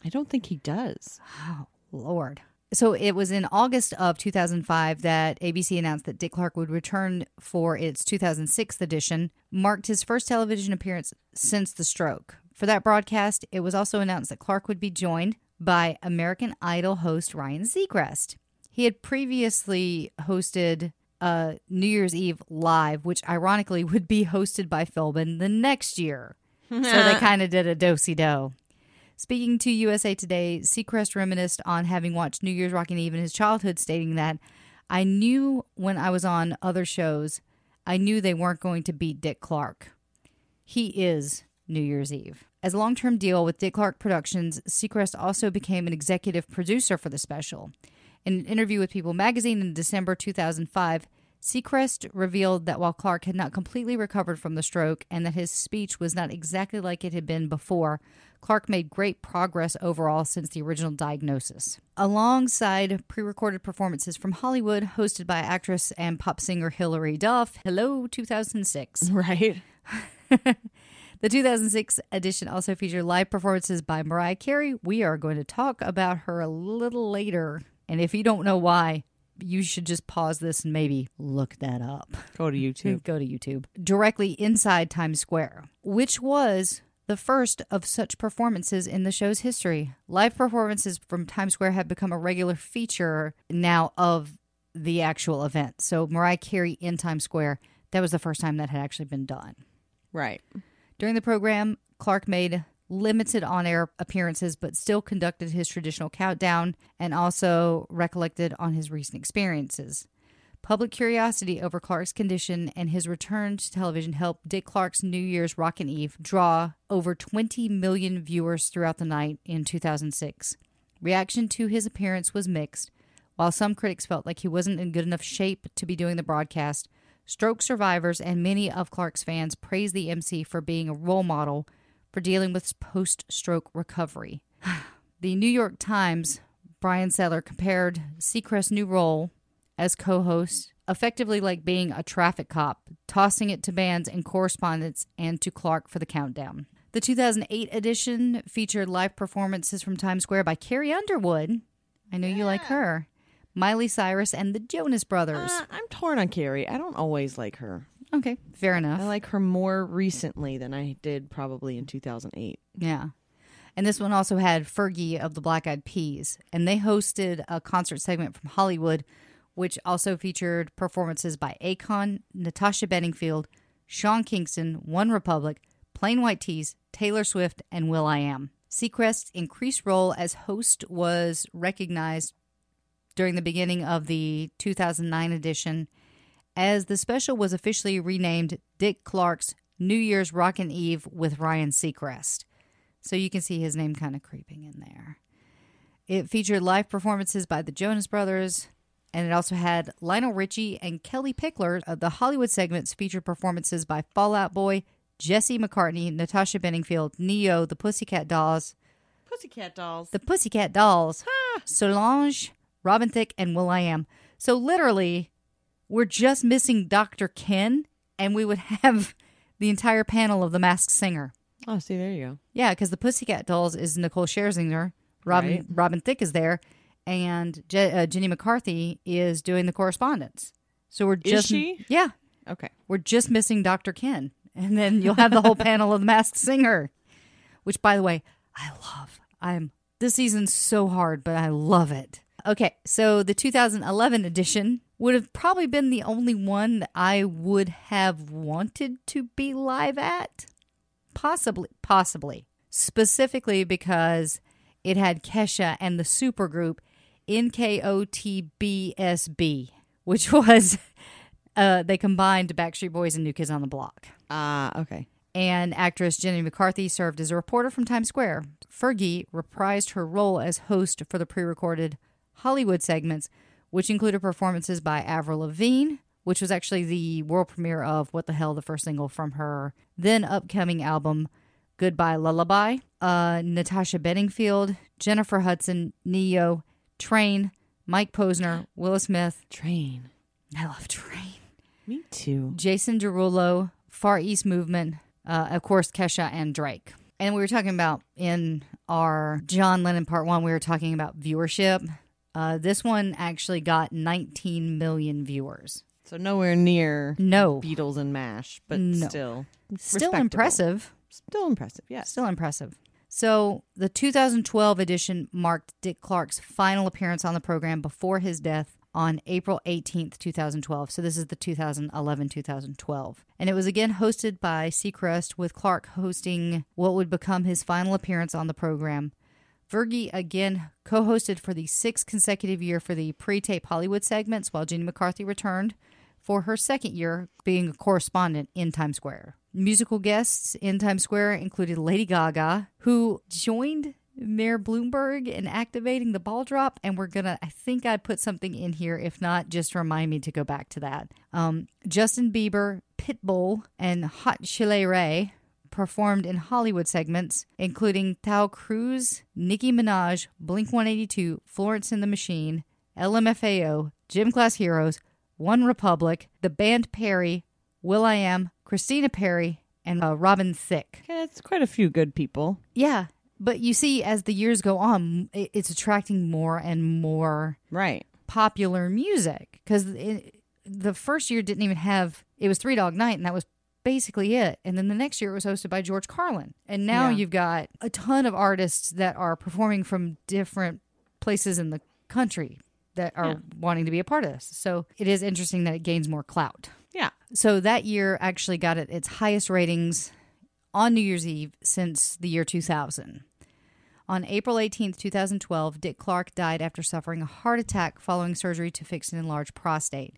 I don't think he does. Oh, Lord. So it was in August of 2005 that ABC announced that Dick Clark would return for its 2006 edition, marked his first television appearance since the stroke. For that broadcast, it was also announced that Clark would be joined by American Idol host Ryan Seacrest. He had previously hosted uh, New Year's Eve live, which ironically would be hosted by Philbin the next year. so they kind of did a dosey do. Speaking to USA Today, Seacrest reminisced on having watched New Year's Rockin' Eve in his childhood, stating that I knew when I was on other shows, I knew they weren't going to beat Dick Clark. He is New Year's Eve. As a long term deal with Dick Clark Productions, Seacrest also became an executive producer for the special. In an interview with People magazine in December 2005, Seacrest revealed that while Clark had not completely recovered from the stroke and that his speech was not exactly like it had been before, Clark made great progress overall since the original diagnosis. Alongside pre recorded performances from Hollywood, hosted by actress and pop singer Hilary Duff, Hello 2006. Right. The 2006 edition also featured live performances by Mariah Carey. We are going to talk about her a little later. And if you don't know why, you should just pause this and maybe look that up. Go to YouTube. Go to YouTube. Directly inside Times Square, which was the first of such performances in the show's history. Live performances from Times Square have become a regular feature now of the actual event. So, Mariah Carey in Times Square, that was the first time that had actually been done. Right. During the program, Clark made limited on air appearances, but still conducted his traditional countdown and also recollected on his recent experiences. Public curiosity over Clark's condition and his return to television helped Dick Clark's New Year's Rockin' Eve draw over 20 million viewers throughout the night in 2006. Reaction to his appearance was mixed. While some critics felt like he wasn't in good enough shape to be doing the broadcast, stroke survivors and many of Clark's fans praise the MC for being a role model for dealing with post stroke recovery. the New York Times, Brian Stelter, compared Seacrest's new role as co host effectively like being a traffic cop, tossing it to bands and correspondents and to Clark for the countdown. The 2008 edition featured live performances from Times Square by Carrie Underwood. I know you like her. Miley Cyrus and the Jonas Brothers. Uh, I'm torn on Carrie. I don't always like her. okay, fair enough. I like her more recently than I did probably in 2008. Yeah. And this one also had Fergie of the Black Eyed Peas. And they hosted a concert segment from Hollywood, which also featured performances by Akon, Natasha Bedingfield, Sean Kingston, OneRepublic, Plain White T's, Taylor Swift, and Will I Am. Seacrest's increased role as host was recognized during the beginning of the 2009 edition as the special was officially renamed Dick Clark's New Year's Rockin' Eve with Ryan Seacrest. So you can see his name kind of creeping in there. It featured live performances by the Jonas Brothers, and it also had Lionel Richie and Kellie Pickler. Uh, the Hollywood segments featured performances by Fall Out Boy, Jesse McCartney, Natasha Bedingfield, Ne-Yo, the Pussycat Dolls, Pussycat Dolls. the Pussycat Dolls, Solange, Robin Thicke, and Will I Am. So literally, we're just missing Dr. Ken, and we would have the entire panel of the Masked Singer. oh, see, there you go. Yeah, because the Pussycat Dolls is Nicole Scherzinger, Robin Right. Robin Thicke is there, and Je- uh, Jenny McCarthy is doing the correspondence. So we're Is just she? yeah, Okay. we're just missing Dr. Ken, and then you'll have the whole panel of the Masked Singer, which, by the way, I love. I'm this season's so hard, but I love it. Okay, so the 2011 edition would have probably been the only one that I would have wanted to be live at. Possibly, possibly. Specifically because it had Kesha and the supergroup NKOTBSB, which was uh, they combined Backstreet Boys and New Kids on the Block. Ah, okay. And actress Jenny McCarthy served as a reporter from Times Square. Fergie reprised her role as host for the pre recorded Hollywood segments, which included performances by Avril Lavigne, which was actually the world premiere of What the Hell, the first single from her then upcoming album, Goodbye Lullaby, uh, Natasha Bedingfield, Jennifer Hudson, Ne-Yo, Train, Mike Posner, Will Smith. Train. I love Train. Me too. Jason Derulo, Far East Movement, Uh, of course, Kesha and Drake. And we were talking about in our John Lennon part one, we were talking about viewership. Uh, this one actually got 19 million viewers. So nowhere near No, Beatles and Mash, but No. still still impressive. Still impressive. Yes. Still impressive. So the 2012 edition marked Dick Clark's final appearance on the program before his death on April 18th, 2012. So this is the 2011-2012. And it was again hosted by Seacrest with Clark hosting what would become his final appearance on the program. Fergie again co-hosted for the sixth consecutive year for the pre-tape Hollywood segments while Jenny McCarthy returned for her second year being a correspondent in Times Square. Musical guests in Times Square included Lady Gaga, who joined Mayor Bloomberg in activating the ball drop. And we're going to, I think I put something in here. If not, just remind me to go back to that. Um, Justin Bieber, Pitbull, and Hot Chelle Rae performed in Hollywood segments, including Taio Cruz, Nicki Minaj, Blink 182, Florence and the Machine, LMFAO, Gym Class Heroes, OneRepublic, the band Perry, Will I Am, Christina Perri, and uh, Robin Thicke. Yeah, it's quite a few good people. Yeah, but you see, as the years go on, it's attracting more and more Right. popular music because the first year didn't even have it was Three Dog Night, and that was basically it. And then the next year it was hosted by George Carlin, and now Yeah. you've got a ton of artists that are performing from different places in the country that are Yeah. wanting to be a part of this. So it is interesting that it gains more clout. Yeah. So that year actually got it its highest ratings on New Year's Eve since the year 2000. On April 18th, 2012, Dick Clark died after suffering a heart attack following surgery to fix an enlarged prostate.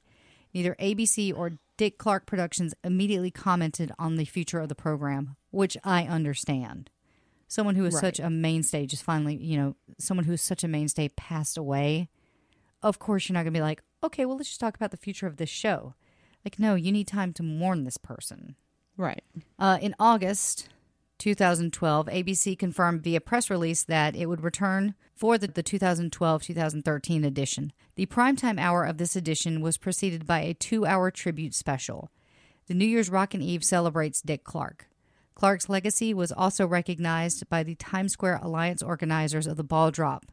Neither ABC or Dick Clark Productions immediately commented on the future of the program, which I understand. Someone who is such a mainstay just finally, you know, someone who is such a mainstay passed away. Of course, you're not going to be like, okay, well, let's just talk about the future of this show. Like, no, you need time to mourn this person. Right. Uh, in August 2012, ABC confirmed via press release that it would return for the, the 2012 2013 edition. The primetime hour of this edition was preceded by a two hour tribute special. The New Year's Rockin' Eve celebrates Dick Clark. Clark's legacy was also recognized by the Times Square Alliance organizers of the ball drop.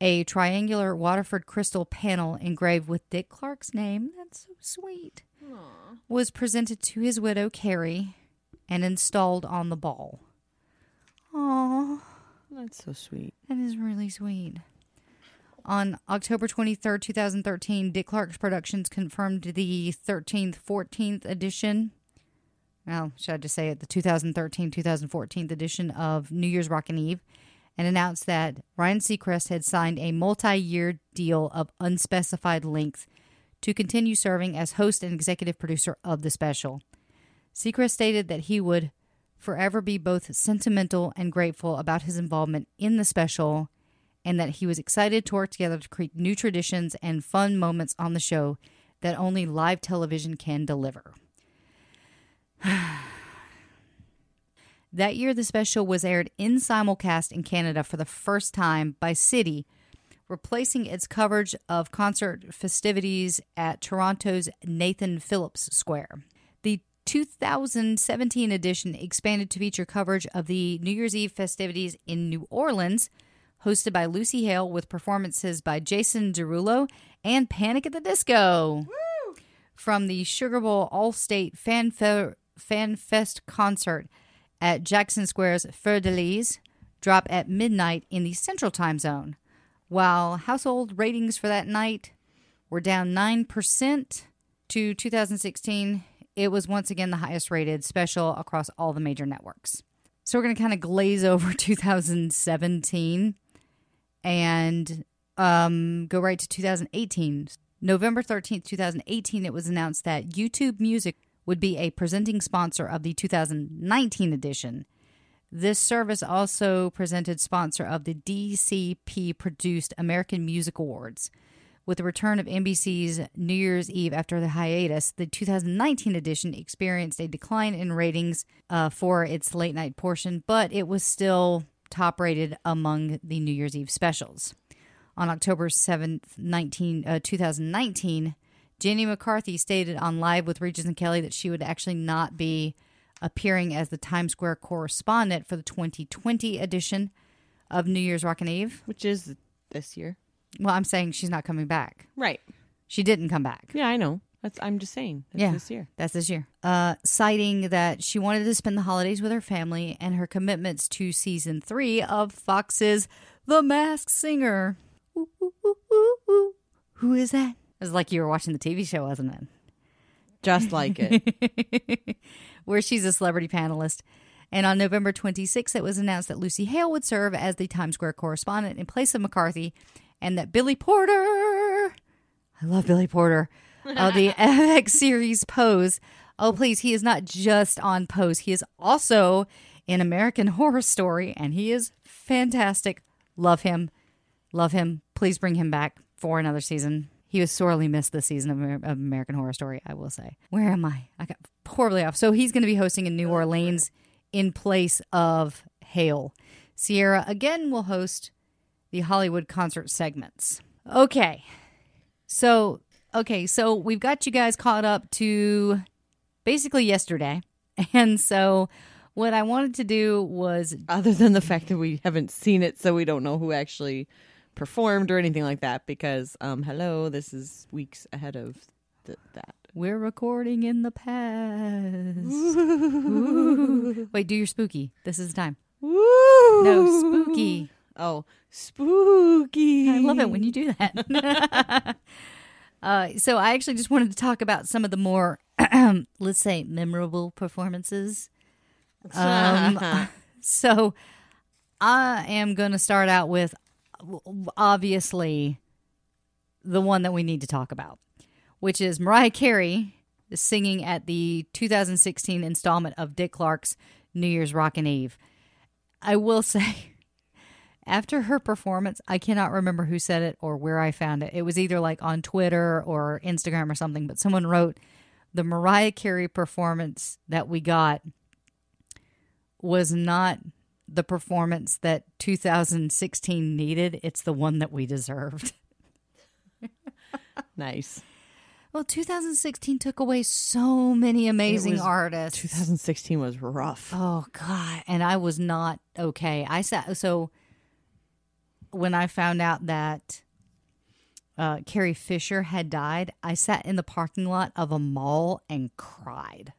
A triangular Waterford crystal panel engraved with Dick Clark's name, that's so sweet, was presented to his widow, Kari, and installed on the ball. Aww, That's so sweet. that is really sweet. On October 23rd, 2013, Dick Clark's Productions confirmed the 13th, 14th edition. Well, should I just say it? The 2013 2014 edition of New Year's Rockin' Eve, and announced that Ryan Seacrest had signed a multi year deal of unspecified length to continue serving as host and executive producer of the special. Seacrest stated that he would forever be both sentimental and grateful about his involvement in the special, and that he was excited to work together to create new traditions and fun moments on the show that only live television can deliver. that year, the special was aired in simulcast in Canada for the first time by City, replacing its coverage of concert festivities at Toronto's Nathan Phillips Square. The 2017 edition expanded to feature coverage of the New Year's Eve festivities in New Orleans, hosted by Lucy Hale with performances by Jason Derulo and Panic at the Disco. From the Sugar Bowl Allstate Fan, Fe- Fan Fest concert at Jackson Square's fleur-de-lis drop at midnight in the Central Time Zone, while household ratings for that night were down 9% to 2016. It was once again the highest rated special across all the major networks. So we're going to kind of glaze over 2017 and um, go right to 2018. November 13th, 2018, it was announced that YouTube Music would be a presenting sponsor of the 2019 edition. This service also presented sponsor of the DCP produced American Music Awards. With the return of NBC's New Year's Eve after the hiatus, the 2019 edition experienced a decline in ratings uh, for its late night portion, but it was still top rated among the New Year's Eve specials. On October 7th, 19, uh, 2019, Jenny McCarthy stated on Live with Regis and Kelly that she would actually not be appearing as the Times Square correspondent for the 2020 edition of New Year's Rockin' Eve. which is this year. Well, I'm saying she's not coming back. Right. She didn't come back. Yeah, I know. That's I'm just saying. That's Yeah. this year. That's this year. Uh, citing that she wanted to spend the holidays with her family and her commitments to season three of Fox's The Masked Singer. Ooh, ooh, ooh. Who is that? It was like you were watching the TV show, wasn't it? Just like it. where she's a celebrity panelist. And on November 26th, it was announced that Lucy Hale would serve as the Times Square correspondent in place of McCarthy, and that Billy Porter, I love Billy Porter, of the FX series Pose. Oh, please, he is not just on Pose, he is also in American Horror Story, and he is fantastic. Love him. Love him. Please bring him back for another season. He was sorely missed this season of, Amer- of American Horror Story, I will say. Where am I? I got horribly off. So he's going to be hosting in New oh, Orleans in place of Hale. Ciara again will host the Hollywood concert segments. Okay. So, okay, so we've got you guys caught up to basically yesterday. And so what I wanted to do was Other than the fact that we haven't seen it, so we don't know who actually performed or anything like that. Because, um, hello, this is weeks ahead of th- that. We're recording in the past. Ooh. Wait, do your spooky. This is the time. Woo! No, spooky. Oh, spooky! I love it when you do that. uh, so I actually just wanted to talk about some of the more, let's say, memorable performances. Um, so I am going to start out with obviously the one that we need to talk about, which is Mariah Carey singing at the 2016 installment of Dick Clark's New Year's Rockin' Eve. I will say, after her performance, I cannot remember who said it or where I found it. It was either like on Twitter or Instagram or something, but someone wrote the Mariah Carey performance that we got was not the performance that 2016 needed. It's the one that we deserved. nice. Well, 2016 took away so many amazing was artists. 2016 was rough. Oh God! And I was not okay. I sat so when I found out that uh, Carrie Fisher had died, I sat in the parking lot of a mall and cried.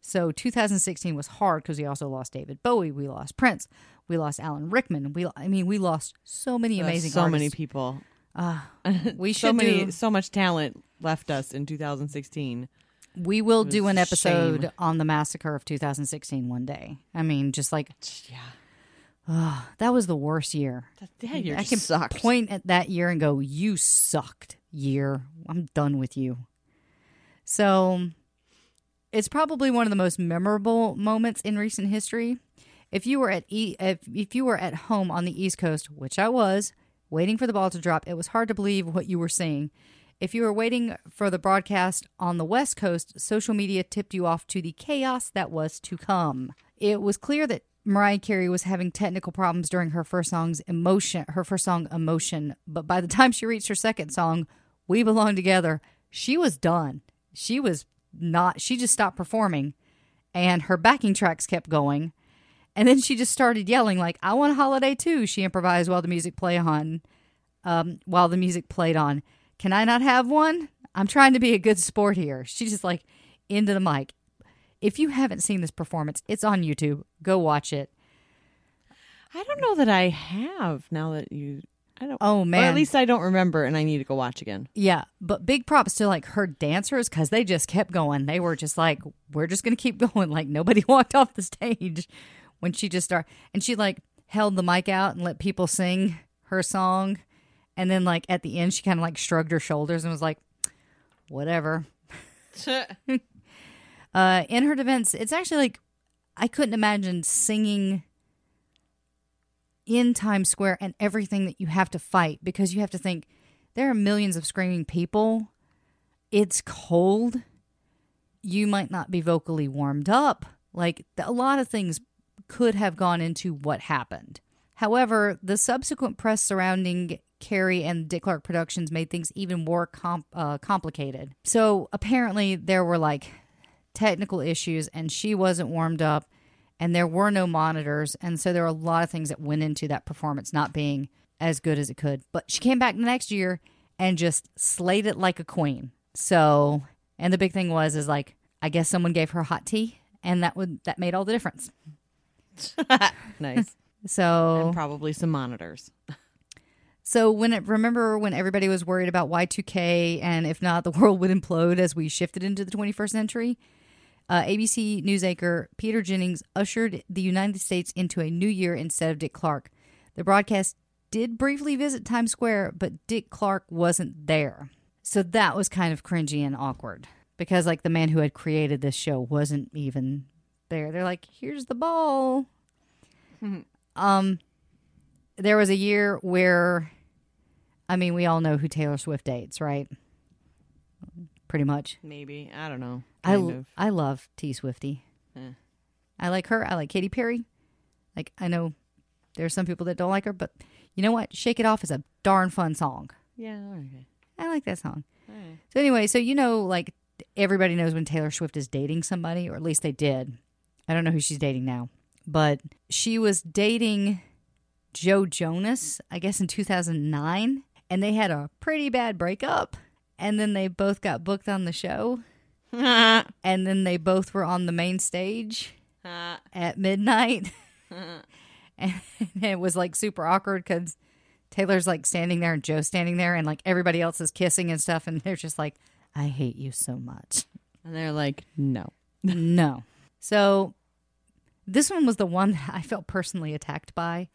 So 2016 was hard because we also lost David Bowie, we lost Prince, we lost Alan Rickman. We, I mean, we lost so many amazing, so many artists. people. We so should many, do- so much talent left us in 2016. We will do an episode shame. on the massacre of 2016 one day. I mean, just like Yeah, that was the worst year. that year I can sucked. point at that year and go, "You sucked, year. I'm done with you." So, it's probably one of the most memorable moments in recent history. If you were at e- if, if you were at home on the East Coast, which I was, waiting for the ball to drop, it was hard to believe what you were seeing. If you were waiting for the broadcast on the West Coast, social media tipped you off to the chaos that was to come. It was clear that Mariah Carey was having technical problems during her first song's emotion, her first song Emotion, but by the time she reached her second song, We Belong Together, she was done. She was not she just stopped performing and her backing tracks kept going. And then she just started yelling like, "I want a holiday too." She improvised while the music played on um, while the music played on. Can I not have one? I'm trying to be a good sport here. She just like into the mic. If you haven't seen this performance, it's on YouTube. Go watch it. I don't know that I have now that you. I don't. Oh Or man, at least I don't remember, and I need to go watch again. yeah. But big props to like her dancers because they just kept going. They were just like, we're just gonna keep going. Like nobody walked off the stage when she just started, and she like held the mic out and let people sing her song, and then like at the end, she kind of like shrugged her shoulders and was like, whatever. Uh, in her defense, it's actually like I couldn't imagine singing in Times Square and everything that you have to fight because you have to think there are millions of screaming people. It's cold. You might not be vocally warmed up. Like a lot of things could have gone into what happened. However, the subsequent press surrounding Carey and Dick Clark Productions made things even more uh, complicated. So apparently, there were like technical issues and she wasn't warmed up and there were no monitors and so there were a lot of things that went into that performance not being as good as it could. But she came back the next year and just slayed it like a queen. So, and the big thing was is like I guess someone gave her hot tea and that would that made all the difference. Nice. So and probably some monitors. So when it remember when everybody was worried about Y2K and if not the world would implode as we shifted into the 21st century, uh, ABC news anchor Peter Jennings ushered the United States into a new year instead of Dick Clark. The broadcast did briefly visit Times Square, but Dick Clark wasn't there. So that was kind of cringy and awkward because like the man who had created this show wasn't even there. They're like, "Here's the ball." um there was a year where I mean, we all know who Taylor Swift dates, right? Pretty much. Maybe. I don't know. I, of. I love T Swifty. Eh. I like her. I like Katy Perry. Like I know there are some people that don't like her, but you know what? Shake It Off is a darn fun song. Yeah. Okay. I like that song. Alright. So anyway, so you know, like everybody knows when Taylor Swift is dating somebody, or at least they did. I don't know who she's dating now, but she was dating Joe Jonas, I guess in 2009, and they had a pretty bad breakup. And then they both got booked on the show, and then they both were on the main stage at midnight. and it was like super awkward because Taylor's like standing there and Joe's standing there, and like everybody else is kissing and stuff, and they're just like, I hate you so much. and they're like, no. no. So this one was the one that I felt personally attacked by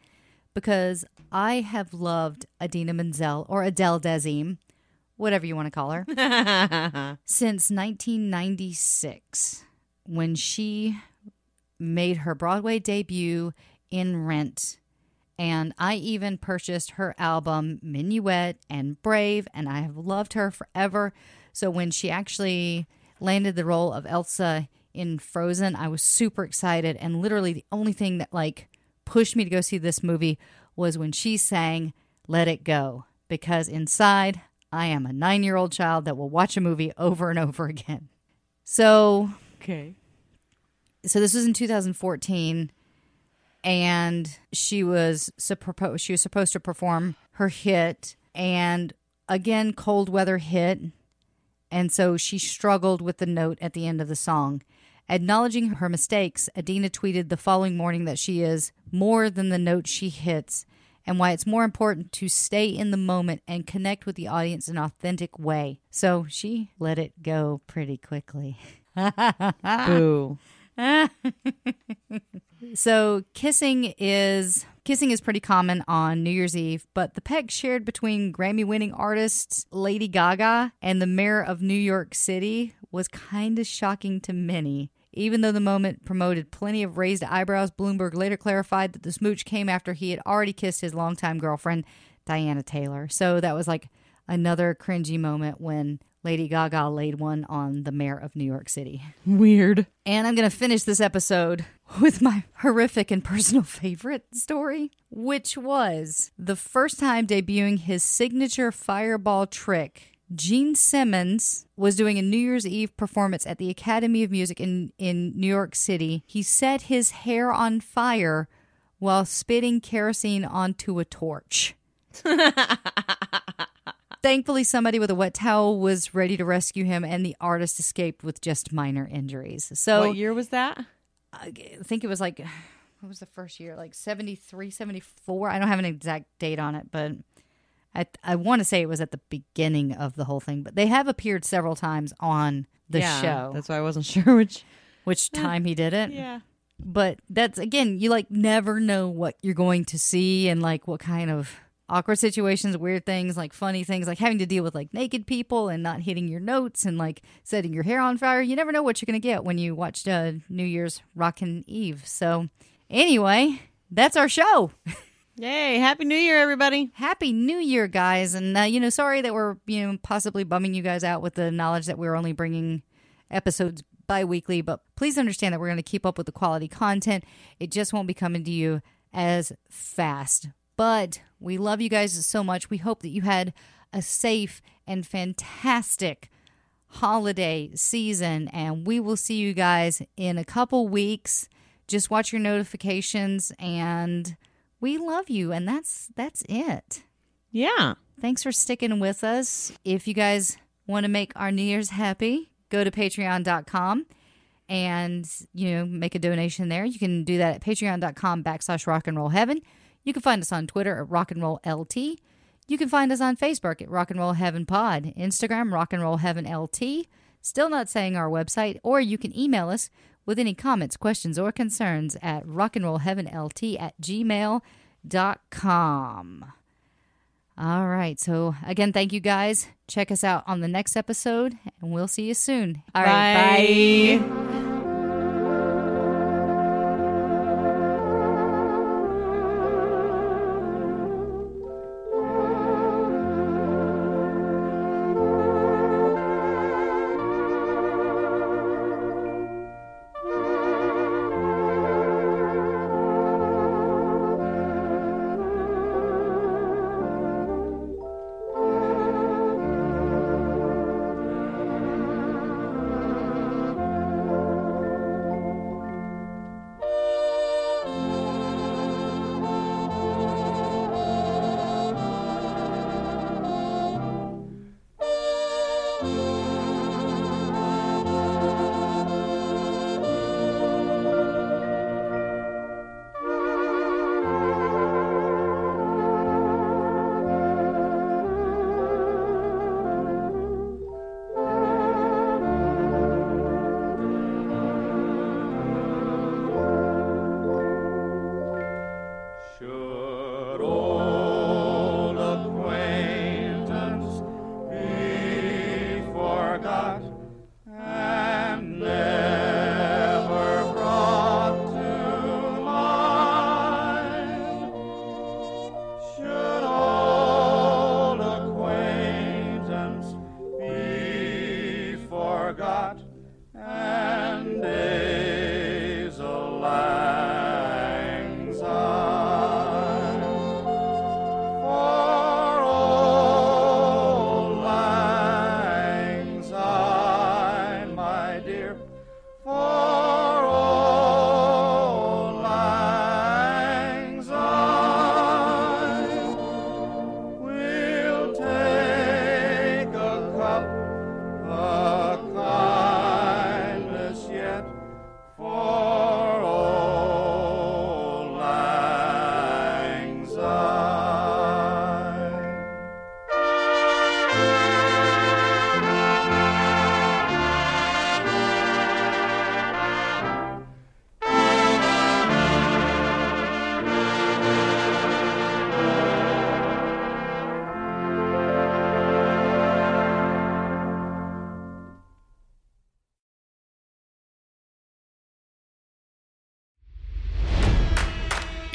because I have loved Idina Menzel or Adele Dazeem, whatever you want to call her, since 1996 when she made her Broadway debut in Rent. And I even purchased her album Minuet and Brave, and I have loved her forever. So when she actually landed the role of Elsa in Frozen, I was super excited. And literally, the only thing that like pushed me to go see this movie was when she sang Let It Go, because inside, I am a nine year old child that will watch a movie over and over again. So Okay. so this was in 2014 and she was suppo- she was supposed to perform her hit and again cold weather hit and so she struggled with the note at the end of the song acknowledging her mistakes Idina tweeted the following morning that she is more than the note she hits and why it's more important to stay in the moment and connect with the audience in an authentic way so she let it go pretty quickly Boo. So kissing is kissing is pretty common on New Year's Eve, but the peg shared between Grammy-winning artists Lady Gaga and the mayor of New York City was kind of shocking to many. Even though the moment promoted plenty of raised eyebrows, Bloomberg later clarified that the smooch came after he had already kissed his longtime girlfriend, Diana Taylor. So that was like another cringy moment when Lady Gaga laid one on the mayor of New York City. Weird. And I'm going to finish this episode with my horrific and personal favorite story, which was the first time debuting his signature fireball trick. Gene Simmons was doing a New Year's Eve performance at the Academy of Music in, in New York City. He set his hair on fire while spitting kerosene onto a torch. Thankfully, somebody with a wet towel was ready to rescue him, and the artist escaped with just minor injuries. So, what year was that? I think it was like, what was the first year? Like 73, 74? I don't have an exact date on it, but I, I want to say it was at the beginning of the whole thing. But they have appeared several times on the yeah, show, That's why I wasn't sure which. which time he did it. Yeah. But that's, again, you like never know what you're going to see and like what kind of awkward situations, weird things, like funny things, like having to deal with like naked people and not hitting your notes and like setting your hair on fire. You never know what you're going to get when you watched uh, New Year's Rockin' Eve. So, anyway, that's our show. Yay! Happy New Year, everybody. Happy New Year, guys. And, uh, you know, sorry that we're, you know, possibly bumming you guys out with the knowledge that we're only bringing episodes bi weekly, but please understand that we're going to keep up with the quality content. It just won't be coming to you as fast. But we love you guys so much. We hope that you had a safe and fantastic holiday season, and we will see you guys in a couple weeks. Just watch your notifications, and we love you, and that's that's it. Yeah. Thanks for sticking with us. If you guys want to make our New Year's happy, go to patreon.com and you know make a donation there. You can do that at patreon.com backslash rock and roll heaven. You can find us on Twitter at rock and roll LT. You can find us on Facebook at Rock and Roll Heaven Pod, Instagram Rock and Roll Heaven LT. Still not saying our website, or you can email us with any comments, questions, or concerns at rockandrollheavenlt at gmail.com. All right. So, again, thank you guys. Check us out on the next episode, and we'll see you soon. All right. Bye.